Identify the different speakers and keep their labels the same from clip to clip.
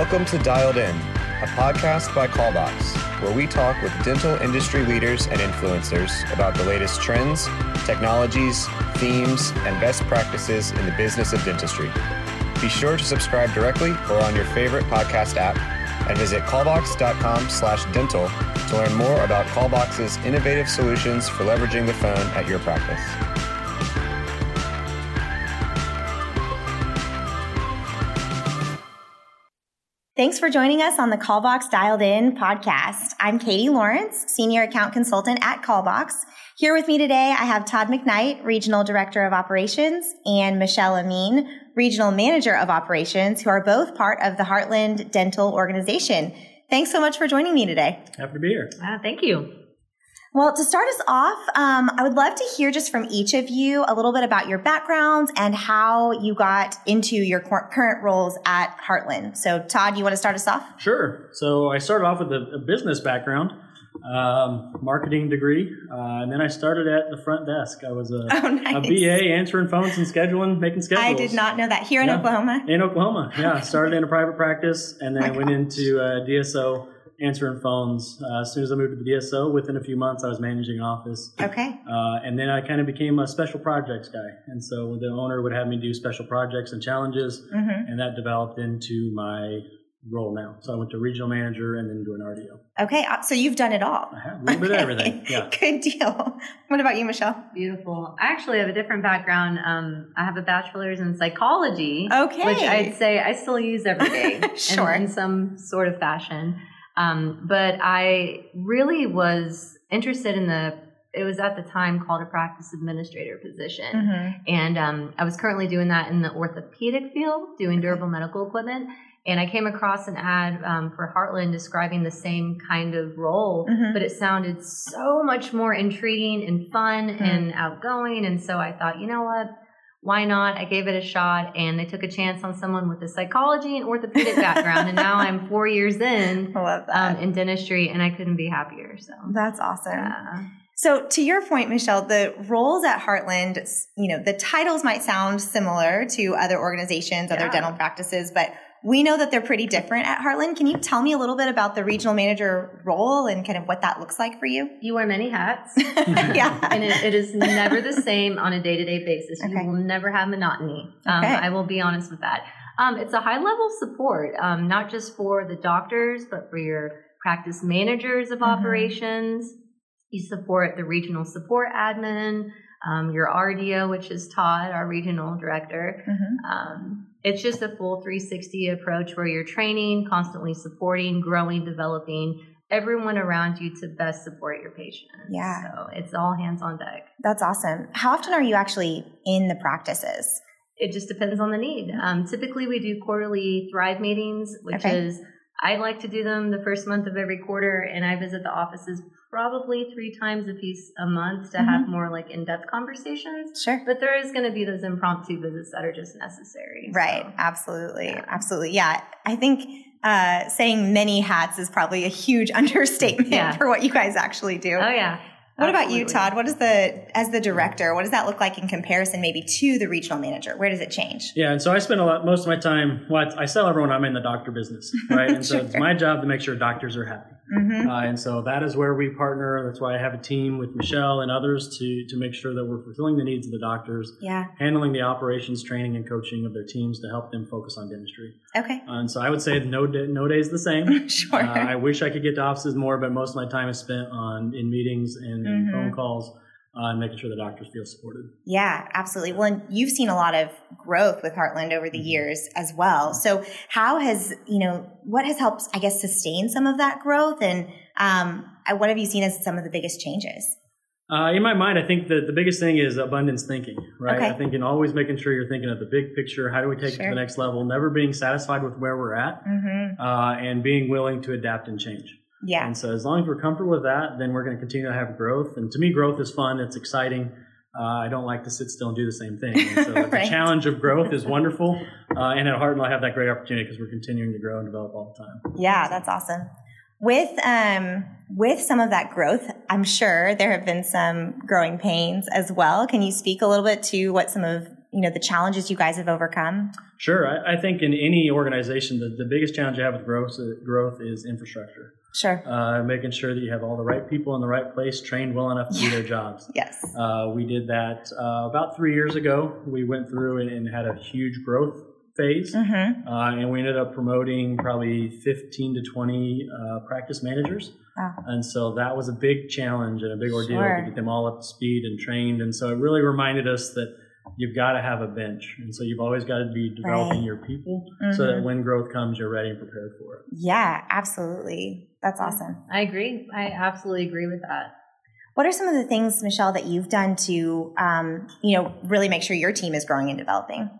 Speaker 1: Welcome to Dialed In, a podcast by Callbox, where we talk with dental industry leaders and influencers about the latest trends, technologies, themes, and best practices in the business of dentistry. Be sure to subscribe directly or on your favorite podcast app and visit callbox.com slash dental to learn more about Callbox's innovative solutions for leveraging the phone at your practice.
Speaker 2: Thanks for joining us on the Callbox Dialed In podcast. I'm Katie Lawrence, Senior Account Consultant at Callbox. Here with me today, I have Todd McKnight, Regional Director of Operations, and Michelle Amin, Regional Manager of Operations, who are both part of the Heartland Dental Organization. Thanks so much for joining me today.
Speaker 3: Happy to be here.
Speaker 4: Uh, thank you.
Speaker 2: Well, to start us off, um, I would love to hear just from each of you a little bit about your backgrounds and how you got into your current roles at Heartland. So, Todd, you want to start us off?
Speaker 3: Sure. So, I started off with a, a business background, um, marketing degree, uh, and then I started at the front desk. I was a,
Speaker 2: oh, nice.
Speaker 3: a BA answering phones and scheduling, making schedules.
Speaker 2: I did not know that. Here in
Speaker 3: yeah.
Speaker 2: Oklahoma?
Speaker 3: In Oklahoma, yeah. Started in a private practice and then went into uh, DSO answering phones. Uh, as soon as I moved to the DSO, within a few months, I was managing office.
Speaker 2: Okay.
Speaker 3: Uh, and then I kind of became a special projects guy. And so the owner would have me do special projects and challenges,
Speaker 2: mm-hmm.
Speaker 3: and that developed into my role now. So I went to regional manager and then to an RDO.
Speaker 2: Okay, uh, so you've done it all.
Speaker 3: I have a little bit of everything. Yeah.
Speaker 2: Good deal. What about you, Michelle?
Speaker 4: Beautiful. I actually have a different background. Um, I have a bachelor's in psychology.
Speaker 2: Okay.
Speaker 4: Which I'd say I still use every day.
Speaker 2: sure.
Speaker 4: In, in some sort of fashion. Um, but I really was interested in the, it was at the time called a practice administrator position.
Speaker 2: Mm-hmm.
Speaker 4: And um, I was currently doing that in the orthopedic field, doing durable medical equipment. And I came across an ad um, for Heartland describing the same kind of role,
Speaker 2: mm-hmm.
Speaker 4: but it sounded so much more intriguing and fun
Speaker 2: mm-hmm.
Speaker 4: and outgoing. And so I thought, you know what? Why not? I gave it a shot and they took a chance on someone with a psychology and orthopedic background. and now I'm four years in
Speaker 2: um,
Speaker 4: in dentistry and I couldn't be happier. So
Speaker 2: that's awesome.
Speaker 4: Yeah.
Speaker 2: So to your point, Michelle, the roles at Heartland, you know, the titles might sound similar to other organizations, other
Speaker 4: Yeah.
Speaker 2: dental practices, but we know that they're pretty different at Heartland. Can you tell me a little bit about the regional manager role and kind of what that looks like for you?
Speaker 4: You wear many hats.
Speaker 2: yeah.
Speaker 4: and it, it is never the same on a day to day basis.
Speaker 2: Okay.
Speaker 4: You will never have monotony. Um,
Speaker 2: Okay.
Speaker 4: I will be honest with that. Um, it's a high level support, um, not just for the doctors, but for your practice managers of
Speaker 2: Mhm.
Speaker 4: operations. You support the regional support admin, um, your RDO, which is Todd, our regional director.
Speaker 2: Mhm.
Speaker 4: It's just a full 360 approach where you're training, constantly supporting, growing, developing everyone around you to best support your patients.
Speaker 2: Yeah.
Speaker 4: So it's all hands on deck.
Speaker 2: That's awesome. How often are you actually in the practices?
Speaker 4: It just depends on the need. Um, typically, we do quarterly Thrive meetings, which
Speaker 2: Okay.
Speaker 4: is I like to do them the first month of every quarter, and I visit the offices probably three times a piece a month to
Speaker 2: Mm-hmm.
Speaker 4: have more like in depth conversations.
Speaker 2: Sure.
Speaker 4: But there is going to be those impromptu visits that are just necessary.
Speaker 2: Right.
Speaker 4: So,
Speaker 2: Absolutely.
Speaker 4: Yeah.
Speaker 2: Absolutely. Yeah. I think uh, saying many hats is probably a huge understatement
Speaker 4: Yeah.
Speaker 2: for what you guys actually do.
Speaker 4: Oh yeah.
Speaker 2: What about you,
Speaker 4: Absolutely.
Speaker 2: Todd? What is the as the director? What does that look like in comparison, maybe to the regional manager? Where does it change?
Speaker 3: Yeah, and so I spend a lot, most of my time. Well, I I tell everyone I'm in the doctor business, right? And so it's my job to make sure doctors are happy.
Speaker 2: Mm-hmm.
Speaker 3: Uh, and so that is where we partner. That's why I have a team with Michelle and others to to make sure that we're fulfilling the needs of the doctors,
Speaker 2: Yeah.
Speaker 3: handling the operations, training, and coaching of their teams to help them focus on dentistry.
Speaker 2: Okay.
Speaker 3: Uh, and so I would say no day, no day is the same.
Speaker 2: sure.
Speaker 3: Uh, I wish I could get to offices more, but most of my time is spent on in meetings and,
Speaker 2: Mhm.
Speaker 3: phone calls uh, and making sure the doctors feel supported.
Speaker 2: yeah, absolutely. Well, and you've seen a lot of growth with Heartland over the years as well. So, how has you know what has helped, I guess, sustain some of that growth, and um, uh, what have you seen as some of the biggest changes?
Speaker 3: Uh, in my mind, I think that the biggest thing is abundance thinking, right?
Speaker 2: Okay.
Speaker 3: I think in always making sure you're thinking of the big picture. How do we take it to the next level? Never being satisfied with where we're at,
Speaker 2: Mm-hmm.
Speaker 3: uh, and being willing to adapt and change.
Speaker 2: Yeah.
Speaker 3: And so, as long as we're comfortable with that, then we're going to continue to have growth. And to me, growth is fun. It's exciting. Uh, I don't like to sit still and do the same thing. And so,
Speaker 2: Right.
Speaker 3: the challenge of growth is wonderful. Uh, and at Heartland, I have that great opportunity because we're continuing to grow and develop all the time.
Speaker 2: Yeah, that's awesome. With um, with some of that growth, I'm sure there have been some growing pains as well. Can you speak a little bit to what some of you know, the challenges you guys have overcome?
Speaker 3: Sure. I, I think in any organization, the, the biggest challenge you have with growth, growth is infrastructure.
Speaker 2: Sure.
Speaker 3: Uh, making sure that you have all the right people in the right place, trained well enough to do their jobs.
Speaker 2: Yes.
Speaker 3: Uh, we did that uh, about three years ago. We went through and, and had a huge growth phase,
Speaker 2: Mm-hmm.
Speaker 3: uh, and we ended up promoting probably 15 to 20 uh, practice managers.
Speaker 2: Wow.
Speaker 3: And so that was a big challenge and a big ordeal
Speaker 2: Sure.
Speaker 3: to get them all up to speed and trained. And so it really reminded us that you've got to have a bench. And so you've always got to be developing
Speaker 2: Right.
Speaker 3: your people so that
Speaker 2: Mhm.
Speaker 3: when growth comes, you're ready and prepared for it.
Speaker 2: Yeah, absolutely. That's awesome.
Speaker 4: I agree. I absolutely agree with that.
Speaker 2: What are some of the things, Michelle, that you've done to, um, you know, really make sure your team is growing and developing?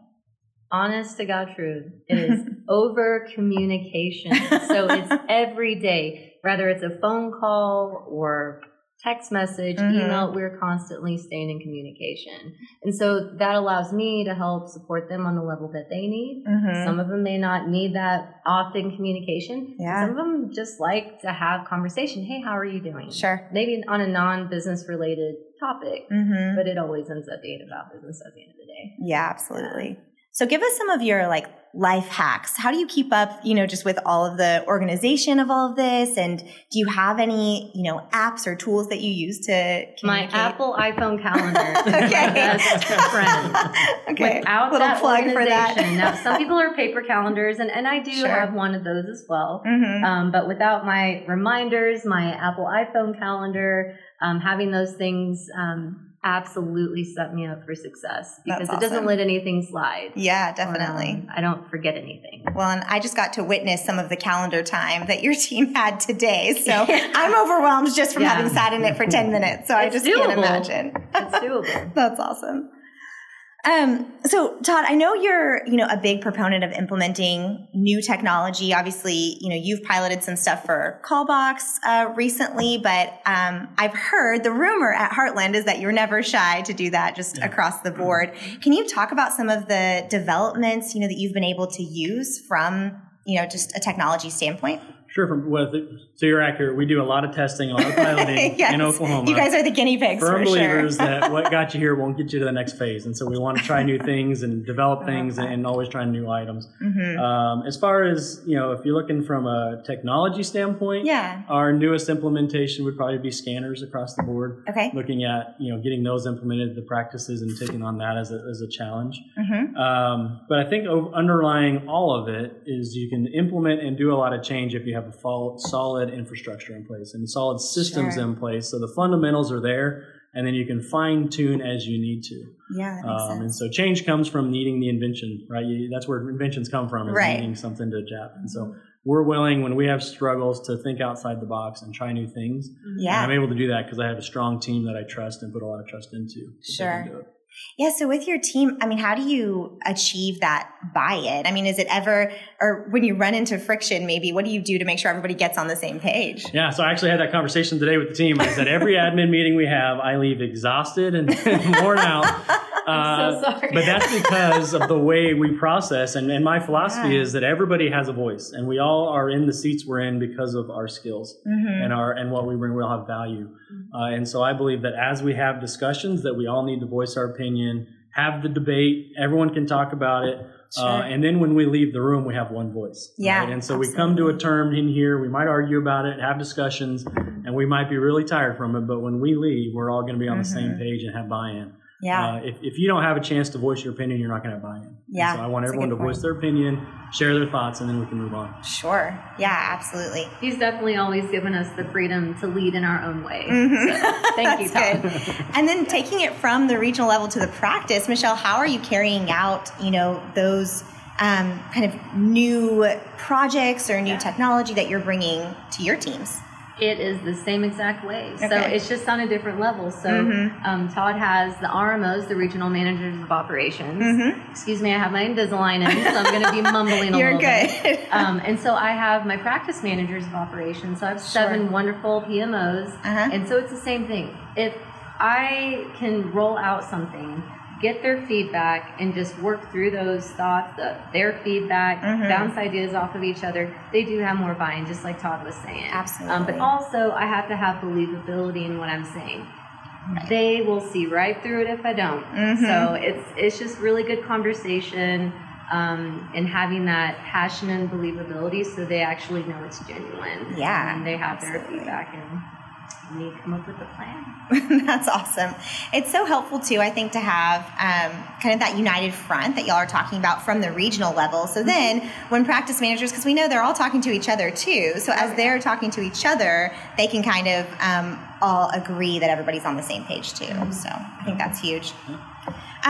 Speaker 4: Honest to God truth, it is over communication. So it's every day, whether it's a phone call or text message,
Speaker 2: Mhm.
Speaker 4: email, we're constantly staying in communication. And so that allows me to help support them on the level that they need.
Speaker 2: Mm-hmm.
Speaker 4: Some of them may not need that often communication.
Speaker 2: Yeah.
Speaker 4: Some of them just like to have conversation. Hey, how are you doing?
Speaker 2: Sure.
Speaker 4: Maybe on a non-business related topic,
Speaker 2: Mm-hmm.
Speaker 4: but it always ends up being about business at the end of the day.
Speaker 2: Yeah, absolutely. So give us some of your like life hacks. How do you keep up, you know, just with all of the organization of all of this? And do you have any, you know, apps or tools that you use to
Speaker 4: keep
Speaker 2: My?
Speaker 4: Apple iPhone calendar
Speaker 2: Okay.
Speaker 4: best friend.
Speaker 2: okay.
Speaker 4: Without
Speaker 2: Little
Speaker 4: that
Speaker 2: plug for that.
Speaker 4: now some people are paper calendars, and, and I do
Speaker 2: Sure.
Speaker 4: have one of those as well.
Speaker 2: Mhm.
Speaker 4: Um, but without my reminders, my Apple iPhone calendar, um, having those things um, absolutely set me up for success because it doesn't let anything slide.
Speaker 2: yeah,
Speaker 4: Or,
Speaker 2: definitely.
Speaker 4: um, I don't forget anything.
Speaker 2: Well, and I just got to witness some of the calendar time that your team had today. So I'm overwhelmed just from
Speaker 4: Yeah.
Speaker 2: having sat in it for 10 minutes. So I
Speaker 4: It's
Speaker 2: just can't imagine.
Speaker 4: It's doable.
Speaker 2: That's awesome. Um, so Todd, I know you're, you know, a big proponent of implementing new technology. Obviously, you know, you've piloted some stuff for Callbox uh, recently, but um, I've heard the rumor at Heartland is that you're never shy to do that just
Speaker 3: Yeah.
Speaker 2: across the board. Can you talk about some of the developments, you know, that you've been able to use from, you know, just a technology standpoint?
Speaker 3: Sure. From what so you're accurate. We do a lot of testing, a lot of piloting
Speaker 2: Yes.
Speaker 3: in Oklahoma.
Speaker 2: You guys are the guinea pigs
Speaker 3: firm believers
Speaker 2: sure.
Speaker 3: that what got you here won't get you to the next phase, and so we want to try new things and develop things
Speaker 2: that.
Speaker 3: and always try new items.
Speaker 2: hmm
Speaker 3: Um, as far as you know, if you're looking from a technology standpoint,
Speaker 2: Yeah.
Speaker 3: our newest implementation would probably be scanners across the board.
Speaker 2: Okay.
Speaker 3: Looking at you know getting those implemented, the practices, and taking on that as a, as a challenge.
Speaker 2: hmm
Speaker 3: Um, but I think underlying all of it is you can implement and do a lot of change if you have a fol- solid infrastructure in place and solid systems
Speaker 2: Sure.
Speaker 3: in place. So the fundamentals are there, and then you can fine tune as you need to.
Speaker 2: Yeah,
Speaker 3: Um, and so change comes from needing the invention, right? You, that's where inventions come from, is
Speaker 2: Right.
Speaker 3: needing something to adapt. And so we're willing when we have struggles to think outside the box and try new things. And
Speaker 2: Yeah.
Speaker 3: I'm able to do that because I have a strong team that I trust and put a lot of trust into.
Speaker 2: Sure.
Speaker 3: it.
Speaker 2: Yeah, so with your team, I mean, how do you achieve that buy-in? I mean, is it ever, or when you run into friction, maybe, what do you do to make sure everybody gets on the same page?
Speaker 3: Yeah, so I actually had that conversation today with the team. I said every admin meeting we have, I leave exhausted and worn out.
Speaker 4: I'm so sorry.
Speaker 3: But that's because of the way we process. And, and my philosophy
Speaker 2: Yeah.
Speaker 3: is that everybody has a voice, and we all are in the seats we're in because of our skills
Speaker 2: Mm-hmm.
Speaker 3: and our and what we bring. We all have value, uh, and so I believe that as we have discussions, that we all need to voice our opinion, have the debate. Everyone can talk about it.
Speaker 2: Sure.
Speaker 3: Uh, and then when we leave the room, we have one voice.
Speaker 2: Yeah,
Speaker 3: right? And so we come to a term in here, we might argue about it, have discussions, and we might be really tired from it. But when we leave, we're all going to be on the same page and have buy in.
Speaker 2: Yeah.
Speaker 3: Uh, if, if you don't have a chance to voice your opinion, you're not going to buy in. And
Speaker 2: Yeah,
Speaker 3: So I want
Speaker 2: that's
Speaker 3: everyone to
Speaker 2: point.
Speaker 3: voice their opinion, share their thoughts, and then we can move on.
Speaker 2: sure. Yeah, absolutely.
Speaker 4: He's definitely always given us the freedom to lead in our own way.
Speaker 2: Mhm.
Speaker 4: Thank you,
Speaker 2: That's
Speaker 4: Todd.
Speaker 2: good. And then taking it from the regional level to the practice, Michelle, how are you carrying out, you know, those um, kind of new projects or new technology that you're bringing to your teams?
Speaker 4: It is the same exact way. So it's just on a different level. So
Speaker 2: Mhm.
Speaker 4: um, Todd has the RMOs, the regional managers of operations.
Speaker 2: Mhm.
Speaker 4: Excuse me, I have my Invisalign in, so I'm going to be mumbling a little bit.
Speaker 2: You're
Speaker 4: little bit.
Speaker 2: good.
Speaker 4: Um, and so I have my practice managers of operations. So I have seven
Speaker 2: Sure.
Speaker 4: wonderful PMOs.
Speaker 2: Uh-huh.
Speaker 4: And so it's the same thing. If I can roll out something, get their feedback, and just work through those thoughts, their feedback,
Speaker 2: Mhm.
Speaker 4: bounce ideas off of each other, they do have more buy-in, just like Todd was saying. Um,
Speaker 2: Absolutely.
Speaker 4: but also, I have to have believability in what I'm saying. they will see right through it if I don't.
Speaker 2: Mhm.
Speaker 4: So it's it's just really good conversation um, and having that passion and believability, so they actually know it's genuine.
Speaker 2: Yeah,
Speaker 4: and they have their feedback and we come up with a plan.
Speaker 2: That's awesome. It's so helpful too, I think, to have um, kind of that united front that y'all are talking about from the regional level. So then, when practice managers, because we know they're all talking to each other too, so as they're talking to each other, they can kind of um, all agree that everybody's on the same page too. So I think that's huge.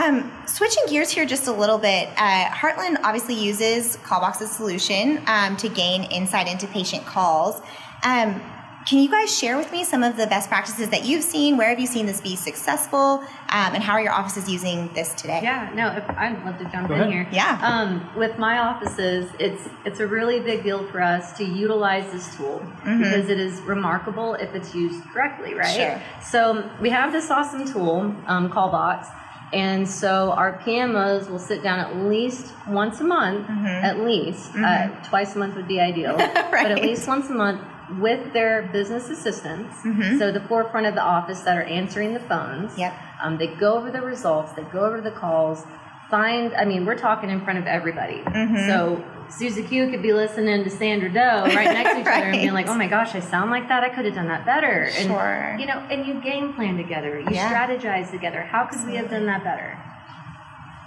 Speaker 2: Um, switching gears here just a little bit, uh, Heartland obviously uses Callbox's solution um, to gain insight into patient calls. Um, can you guys share with me some of the best practices that you've seen? Where have you seen this be successful? Um, and how are your offices using this today?
Speaker 4: Yeah, no, if, I'd love to jump
Speaker 3: Go
Speaker 4: in
Speaker 3: ahead.
Speaker 4: here.
Speaker 2: Yeah.
Speaker 4: Um, with my offices, it's it's a really big deal for us to utilize this tool because it is remarkable if it's used correctly, right?
Speaker 2: Sure.
Speaker 4: So we have this awesome tool, um, Callbox. And so our PMOs will sit down at least once a month, at least. Uh, twice a month would be ideal, but at least once a month with their business assistants. So the forefront of the office that are answering the phones.
Speaker 2: Yep.
Speaker 4: Um, they go over the results, they go over the calls, find, I mean, we're talking in front of everybody. So Susie Q could be listening to Sandra Doe right next to each other and being like, oh my gosh, I sound like that. I could have done that better. And,
Speaker 2: Sure.
Speaker 4: you know, and you game plan together, you
Speaker 2: Yeah.
Speaker 4: strategize together. How could we have done that better?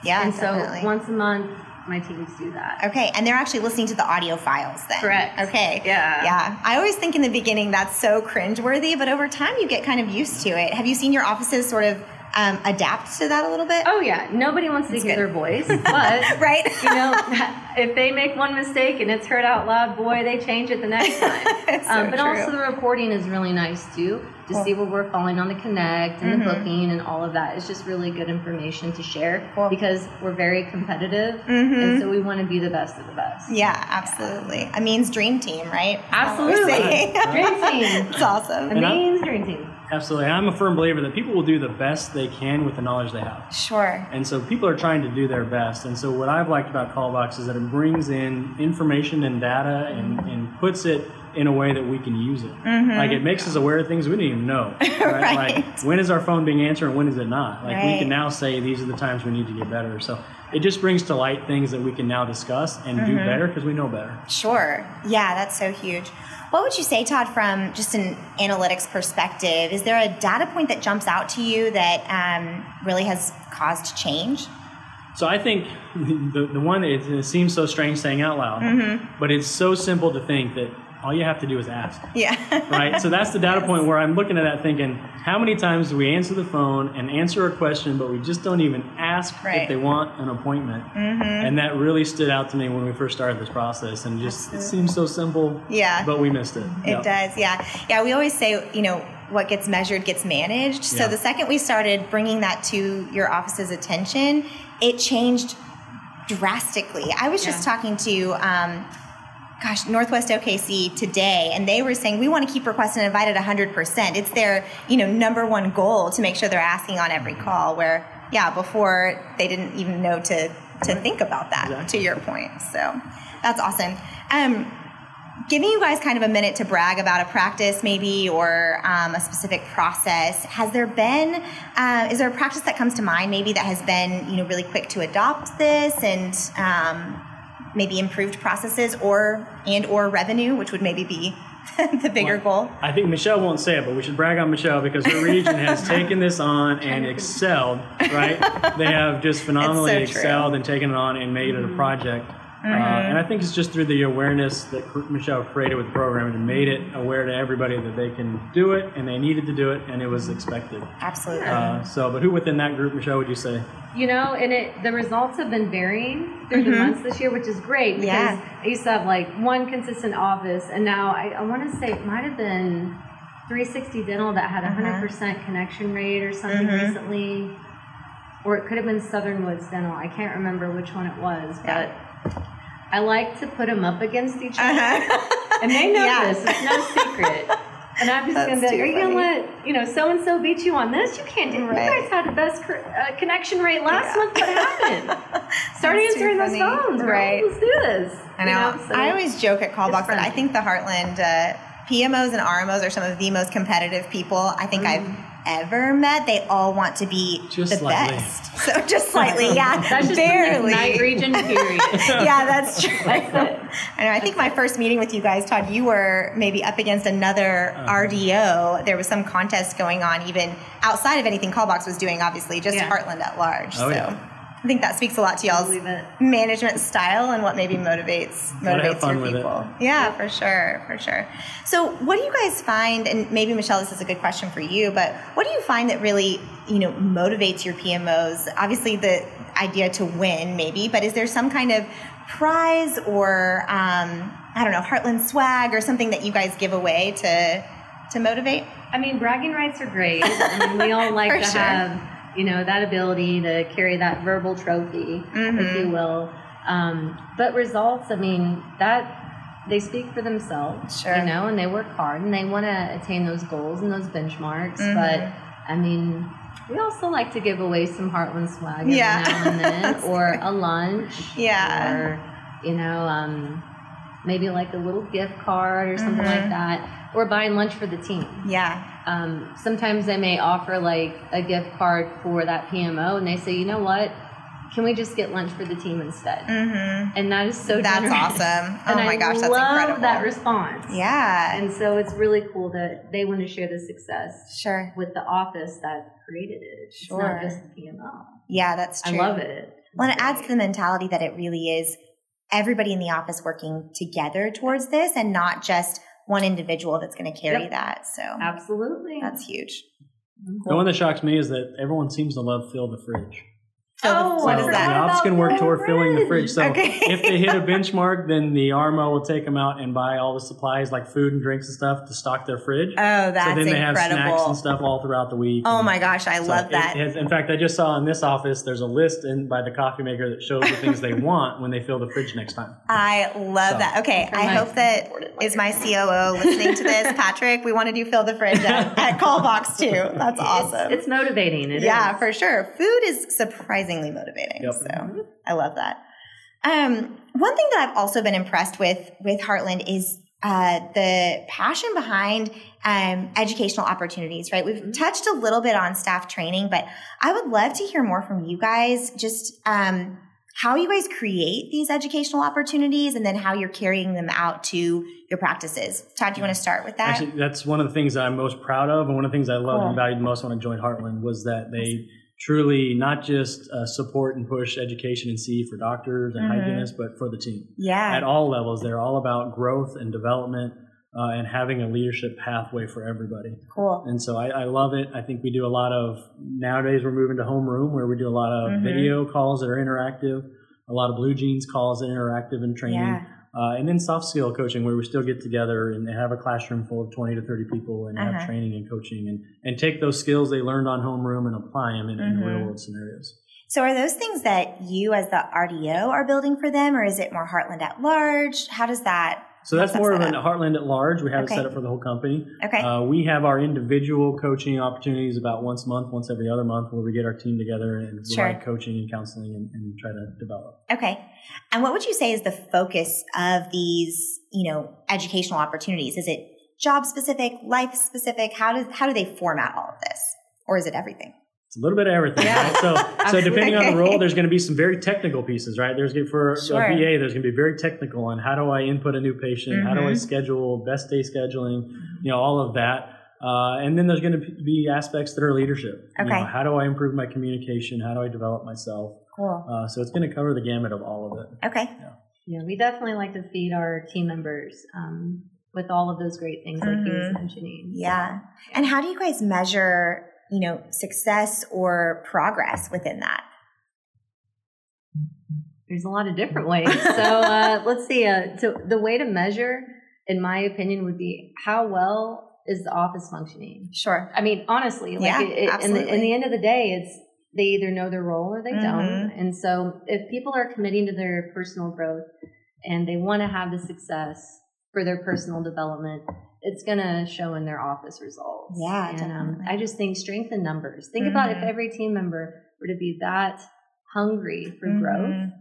Speaker 2: Yeah,
Speaker 4: and so once a month, my teams do that.
Speaker 2: Okay, and they're actually listening to the audio files then.
Speaker 4: Correct.
Speaker 2: Okay.
Speaker 4: Yeah.
Speaker 2: Yeah. I always think in the beginning that's so cringeworthy, but over time you get kind of used to it. Have you seen your offices sort of um, adapt to that a little bit?
Speaker 4: Oh yeah, nobody wants to
Speaker 2: That's
Speaker 4: hear
Speaker 2: good.
Speaker 4: their voice, but
Speaker 2: Right.
Speaker 4: you know, if they make one mistake and it's heard out loud, boy, they change it the next time.
Speaker 2: So
Speaker 4: um, but
Speaker 2: true.
Speaker 4: also the reporting is really nice too, to see where we're falling on the connect and the booking and all of that. It's just really good information to share
Speaker 2: Mm-hmm. Cool. Mm-hmm.
Speaker 4: because we're very competitive, and so we want to be the best of the best.
Speaker 2: Yeah, absolutely. Amin's dream team, right? That's what we're
Speaker 4: Absolutely, dream team.
Speaker 2: It's awesome.
Speaker 4: It means dream team.
Speaker 3: Absolutely. I'm a firm believer that people will do the best they can with the knowledge they have.
Speaker 2: Sure.
Speaker 3: And so people are trying to do their best. And so what I've liked about Callbox is that it brings in information and data and, and puts it in a way that we can use it. Like it makes us aware of things we didn't even know. Right?
Speaker 2: Mm-hmm. Right.
Speaker 3: Like when is our phone being answered and when is it not? Like we can now say these are the times we need to get better. So it just brings to light things that we can now discuss and do
Speaker 2: Mm-hmm.
Speaker 3: better because we know better.
Speaker 2: Sure. Yeah, that's so huge. What would you say, Todd, from just an analytics perspective? Is there a data point that jumps out to you that um, really has caused change?
Speaker 3: So I think the, the one it, it seems so strange saying out loud,
Speaker 2: Mm-hmm.
Speaker 3: but it's so simple to think that all you have to do is ask.
Speaker 2: Yeah.
Speaker 3: right? So that's the data point where I'm looking at that thinking, how many times do we answer the phone and answer a question, but we just don't even ask
Speaker 2: Right.
Speaker 3: if they want an appointment? Mm-hmm. And that really stood out to me when we first started this process. And just, it seems so simple,
Speaker 2: Yeah.
Speaker 3: but we missed it.
Speaker 2: It
Speaker 3: Yep.
Speaker 2: does, yeah. Yeah, we always say, you know, what gets measured gets managed. So
Speaker 3: Yeah.
Speaker 2: the second we started bringing that to your office's attention, it changed drastically. I was just talking to, um, gosh, Northwest OKC today, and they were saying we want to keep requested and invited 100%. It's their, you know, number one goal to make sure they're asking on every call. Where, yeah, before they didn't even know to to think about that.
Speaker 3: Exactly.
Speaker 2: To your point, so that's awesome. Um, giving you guys kind of a minute to brag about a practice maybe or um, a specific process has there been uh, is there a practice that comes to mind maybe that has been you know really quick to adopt this and um, maybe improved processes or and or revenue which would maybe be the bigger goal
Speaker 3: I think Michelle won't say it, but we should brag on Michelle because her region has taken this on and excelled, right? They have just phenomenally
Speaker 2: so true.
Speaker 3: excelled and taken it on and made it a mm-hmm. project. Uh, and I think it's just through the awareness that Michelle created with the program and made it aware to everybody that they can do it and they needed to do it and it was expected.
Speaker 2: absolutely
Speaker 3: Uh, so, but who within that group, Michelle, would you say?
Speaker 4: You know, and it the results have been varying through the months this year, which is great because
Speaker 2: Yeah.
Speaker 4: I used to have like one consistent office, and now I, I want to say it might have been 360 Dental that had a 100 percent connection rate or something recently, or it could have been Southern Woods Dental. I can't remember which one it was, but I like to put them up against each other, and they know
Speaker 2: Uh-huh. Yeah.
Speaker 4: this. It's no secret. And I'm just gonna be like, are you gonna let you know so and so beat you on this? You can't do.
Speaker 2: Right.
Speaker 4: You guys had the best uh, connection rate last
Speaker 2: Yeah.
Speaker 4: month. What happened? Start answering those phones.
Speaker 2: Right.
Speaker 4: Let's do this.
Speaker 2: I
Speaker 4: You
Speaker 2: know.
Speaker 4: so-
Speaker 2: I always joke at Callbox that I think the Heartland uh, PMOs and RMOs are some of the most competitive people I think I've ever met, they all want to be
Speaker 3: Just
Speaker 2: the
Speaker 3: slightly.
Speaker 2: best. So just slightly, yeah,
Speaker 4: That's just
Speaker 2: barely.
Speaker 4: night region period.
Speaker 2: yeah, that's true.
Speaker 4: That's.
Speaker 2: I know. I think my first meeting with you guys, Todd, you were maybe up against another
Speaker 3: Uh-huh.
Speaker 2: RDO. There was some contest going on, even outside of anything Callbox was doing. Obviously, just
Speaker 4: Yeah.
Speaker 2: Heartland at large.
Speaker 3: Oh,
Speaker 2: so
Speaker 3: yeah.
Speaker 2: I think that speaks a lot to y'all's management style and what maybe motivates motivates your people. Yeah, for sure, for sure. So, what do you guys find? And maybe Michelle, this is a good question for you. But what do you find that really you know motivates your PMOs? Obviously, the idea to win, maybe, but is there some kind of prize or um, I don't know, Heartland swag or something that you guys give away to to motivate?
Speaker 4: I mean, bragging rights are great. I mean, we all like to
Speaker 2: sure.
Speaker 4: have, you know, that ability to carry that verbal trophy,
Speaker 2: Mm-hmm.
Speaker 4: if you will. Um, but results, I mean, that they speak for themselves,
Speaker 2: Sure.
Speaker 4: you know, and they work hard and they want to attain those goals and those benchmarks.
Speaker 2: Mm-hmm.
Speaker 4: But I mean, we also like to give away some Heartland swag every
Speaker 2: Yeah.
Speaker 4: now and then, or a lunch,
Speaker 2: Yeah.
Speaker 4: or you know, um, maybe like a little gift card or something
Speaker 2: Mm-hmm.
Speaker 4: like that, or buying lunch for the team.
Speaker 2: Yeah,
Speaker 4: Um, sometimes they may offer like a gift card for that PMO, and they say, you know what, can we just get lunch for the team instead?
Speaker 2: mm-hmm.
Speaker 4: And that is so
Speaker 2: That's
Speaker 4: generous.
Speaker 2: awesome. Oh
Speaker 4: and
Speaker 2: my
Speaker 4: I
Speaker 2: gosh, that's
Speaker 4: love
Speaker 2: incredible.
Speaker 4: that response.
Speaker 2: yeah,
Speaker 4: And so it's really cool that they want to share the success
Speaker 2: sure.
Speaker 4: with the office that created it. It's
Speaker 2: Sure.
Speaker 4: not just the PMO.
Speaker 2: Yeah, that's true.
Speaker 4: I love it.
Speaker 2: Well, and it adds to the mentality that it really is everybody in the office working together towards this and not just one individual that's going to carry
Speaker 4: Yep.
Speaker 2: that. So
Speaker 4: Absolutely.
Speaker 2: that's huge.
Speaker 3: The one that shocks me is that everyone seems to love fill the fridge.
Speaker 2: So the-
Speaker 4: Oh,
Speaker 2: what
Speaker 4: I
Speaker 2: is
Speaker 3: So
Speaker 2: that?
Speaker 3: The ops can work toward filling the fridge. So
Speaker 2: Okay.
Speaker 3: if they hit a benchmark, then the RMO will take them out and buy all the supplies like food and drinks and stuff to stock their fridge.
Speaker 2: Oh, that's
Speaker 3: so then they have snacks and stuff all throughout the week.
Speaker 2: Oh
Speaker 3: And
Speaker 2: my gosh, I
Speaker 3: so
Speaker 2: love
Speaker 3: it
Speaker 2: that.
Speaker 3: has- in fact, I just saw in this office there's a list in by the coffee maker that shows the things they want when they fill the fridge next time.
Speaker 2: I love
Speaker 3: So-
Speaker 2: that. Okay, I hope that is my COO listening to this. Patrick, we want to do fill the fridge at, at Callbox too. That's awesome.
Speaker 4: It's motivating. It
Speaker 2: yeah,
Speaker 4: is.
Speaker 2: for sure. Food is surprisingly motivating.
Speaker 3: Yep.
Speaker 2: So I love that. Um, one thing that I've also been impressed with with Heartland is uh, the passion behind um, educational opportunities. Right, we've touched a little bit on staff training, but I would love to hear more from you guys. Just um, how you guys create these educational opportunities, and then how you're carrying them out to your practices. Todd, do you want to start with that?
Speaker 3: Actually, that's one of the things that I'm most proud of, and one of the things I loved
Speaker 2: Cool.
Speaker 3: and valued most when I joined Heartland was that they truly not just uh, support and push education and CE for doctors and
Speaker 2: Mhm.
Speaker 3: hygienists, but for the team
Speaker 2: yeah,
Speaker 3: at all levels. They're all about growth and development uh, and having a leadership pathway for everybody.
Speaker 2: cool.
Speaker 3: And so I, I love it. I think we do a lot of nowadays. We're moving to homeroom where we do a lot of
Speaker 2: Mhm.
Speaker 3: video calls that are interactive, a lot of BlueJeans calls that are interactive and training.
Speaker 2: Yeah.
Speaker 3: Uh, and then soft skill coaching, where we still get together and they have a classroom full of 20 to 30 people and
Speaker 2: Uh-huh.
Speaker 3: have training and coaching and, and take those skills they learned on homeroom and apply them in, in
Speaker 2: Mhm.
Speaker 3: real world scenarios.
Speaker 2: So are those things that you as the RDO are building for them or is it more Heartland at large? How does that
Speaker 3: So that's more of an? Heartland at large. We have
Speaker 2: Okay.
Speaker 3: it set up for the whole company.
Speaker 2: Okay.
Speaker 3: Uh, we have our individual coaching opportunities about once a month, once every other month, where we get our team together and
Speaker 2: Sure.
Speaker 3: provide coaching and counseling and, and try to develop.
Speaker 2: okay. And what would you say is the focus of these, you know, educational opportunities? Is it job specific, life specific? How does how do they format all of this? Or is it everything?
Speaker 3: It's a little bit of everything.
Speaker 4: Yeah.
Speaker 3: Right? So, so depending on the role, there's going to be some very technical pieces, right? There's gonna- for
Speaker 2: Sure.
Speaker 3: a BA, there's going to be very technical on how do I input a new patient, how do I
Speaker 2: Mhm.
Speaker 3: schedule best day scheduling, you know, all of that. Uh, and then there's going to be aspects that are leadership. You
Speaker 2: Okay.
Speaker 3: know, how do I improve my communication? How do I develop myself?
Speaker 2: Cool.
Speaker 3: Uh, so it's going to cover the gamut of all of it.
Speaker 2: Okay.
Speaker 4: Yeah, we definitely like to feed our team members um, with all of those great things like he was mentioning.
Speaker 2: Yeah. And how do you guys measure, you know, success or progress within that?
Speaker 4: There's a lot of different ways. So uh, let's see. Uh, so the way to measure, in my opinion, would be how well is the office functioning.
Speaker 2: Sure.
Speaker 4: I mean, honestly, like
Speaker 2: Yeah,
Speaker 4: it, it, in, the, in the end of the day, it's they either know their role or they
Speaker 2: Mhm.
Speaker 4: don't. And so if people are committing to their personal growth and they want to have the success for their personal development, it's going to show in their office results.
Speaker 2: Yeah,
Speaker 4: and um. I just think strength in numbers. Think about if
Speaker 2: Mhm.
Speaker 4: every team member were to be that hungry for growth.
Speaker 2: Mhm.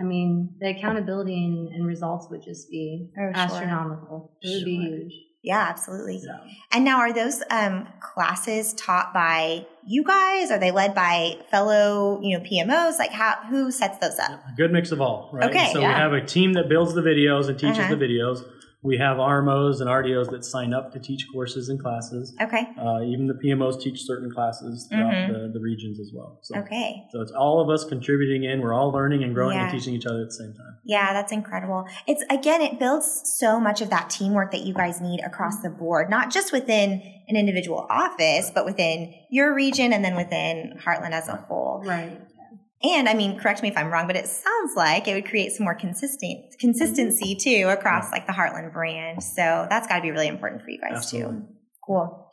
Speaker 4: I mean, the accountability and, and results would just be
Speaker 2: Oh, sure.
Speaker 4: astronomical. It would be huge.
Speaker 2: Yeah, absolutely.
Speaker 3: Yeah.
Speaker 2: And now, are those um, classes taught by you guys? Are they led by fellow, you know, PMOs? Like, how who sets those up?
Speaker 3: Good mix of all, right?
Speaker 2: Okay,
Speaker 3: so
Speaker 4: yeah.
Speaker 3: we have a team that builds the videos and teaches
Speaker 2: Uh-huh.
Speaker 3: the videos. We have RMOs and RDOs that sign up to teach courses and classes.
Speaker 2: Okay,
Speaker 3: Uh, even the PMOs teach certain classes throughout
Speaker 2: Mhm.
Speaker 3: the, the regions as well. So,
Speaker 2: okay.
Speaker 3: so it's all of us contributing in. We're all learning and growing
Speaker 2: Yeah.
Speaker 3: and teaching each other at the same time.
Speaker 2: Yeah, that's incredible. It's again, it builds so much of that teamwork that you guys need across the board, not just within an individual office, but within your region and then within Heartland as a whole.
Speaker 4: Right.
Speaker 2: And I mean, correct me if I'm wrong, but it sounds like it would create some more consistent consistency too across like the Heartland brand. So that's got to be really important for you guys
Speaker 3: Absolutely.
Speaker 2: too. Cool.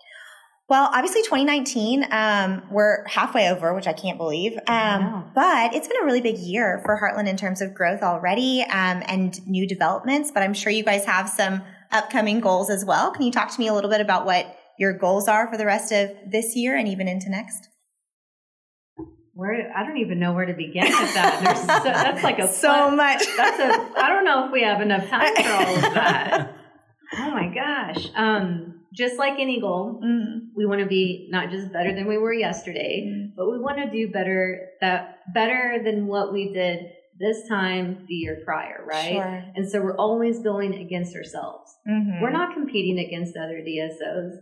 Speaker 2: Well, obviously 2019, um, we're halfway over, which I can't believe. Um,
Speaker 4: Wow.
Speaker 2: but it's been a really big year for Heartland in terms of growth already um, and new developments. But I'm sure you guys have some upcoming goals as well. Can you talk to me a little bit about what your goals are for the rest of this year and even into next?
Speaker 4: Where I don't even know where to begin with that. So, that's like a
Speaker 2: so
Speaker 4: fun-
Speaker 2: much.
Speaker 4: That's a. I don't know if we have enough time for all of that. Oh my gosh. Um, just like any goal,
Speaker 2: Mm,
Speaker 4: we want to be not just better than we were yesterday,
Speaker 2: Mm.
Speaker 4: but we want to do better that better than what we did this time the year prior, right?
Speaker 2: Sure.
Speaker 4: And so we're always going against ourselves.
Speaker 2: Mhm.
Speaker 4: We're not competing against other DSOs,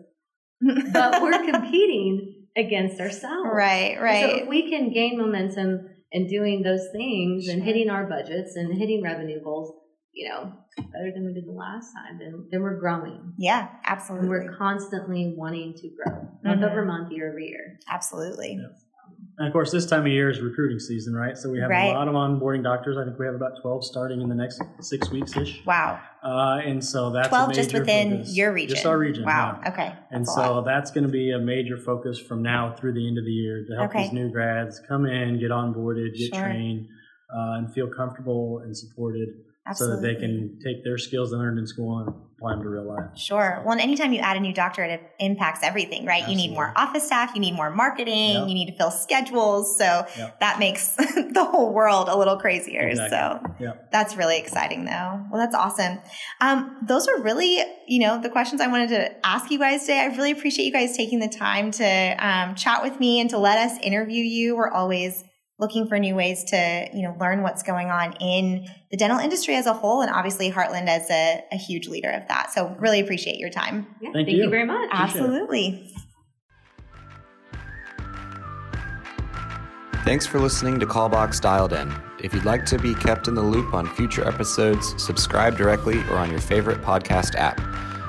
Speaker 4: but we're competing against ourselves.
Speaker 2: right, right.
Speaker 4: So
Speaker 2: right.
Speaker 4: if we can gain momentum in doing those things and hitting our budgets and hitting revenue goals, you know, better than we did the last time, then then we're growing.
Speaker 2: yeah,
Speaker 4: And
Speaker 2: absolutely.
Speaker 4: we're constantly wanting to grow, month
Speaker 2: Mhm.
Speaker 4: over month, year over year.
Speaker 2: absolutely.
Speaker 3: And of course, this time of year is recruiting season, right? So we have
Speaker 2: Right.
Speaker 3: a lot of onboarding doctors. I think we have about 12 starting in the next six weeks ish.
Speaker 2: Wow.
Speaker 3: Uh, and so that's a
Speaker 2: 12
Speaker 3: major
Speaker 2: just within
Speaker 3: focus.
Speaker 2: your region.
Speaker 3: Just our region.
Speaker 2: Wow.
Speaker 3: yeah.
Speaker 2: Okay.
Speaker 3: And
Speaker 2: That's
Speaker 3: so that's going to be a major focus from now through the end of the year to help
Speaker 2: Okay.
Speaker 3: these new grads come in, get onboarded, get
Speaker 2: Sure.
Speaker 3: trained, uh, and feel comfortable and supported so that they can take their skills they learned in school and apply them to real life.
Speaker 2: Sure. Well, and anytime you add a new doctor, it impacts everything, right? You need more office staff, you need more marketing,
Speaker 3: Yep.
Speaker 2: you need to fill schedules. So
Speaker 3: Yep.
Speaker 2: that makes the whole world a little crazier.
Speaker 3: Exactly.
Speaker 2: So
Speaker 3: Yep.
Speaker 2: that's really exciting, though. Well, that's awesome. Um, those are really, you know, the questions I wanted to ask you guys today. I really appreciate you guys taking the time to um, chat with me and to let us interview you. We're always looking for new ways to, you know, learn what's going on in the dental industry as a whole, and obviously Heartland as a, a huge leader of that. So really appreciate your time.
Speaker 4: Yeah,
Speaker 3: Thank
Speaker 4: thank you
Speaker 3: you.
Speaker 4: very much.
Speaker 2: Absolutely.
Speaker 1: Thanks for listening to Callbox Dialed In. If you'd like to be kept in the loop on future episodes, subscribe directly or on your favorite podcast app.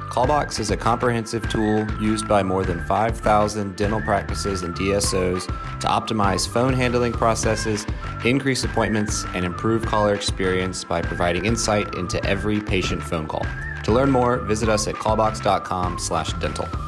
Speaker 1: Callbox is a comprehensive tool used by more than 5,000 dental practices and DSOs to optimize phone handling processes, increase appointments, and improve caller experience by providing insight into every patient phone call. To learn more, visit us at callbox.com/dental.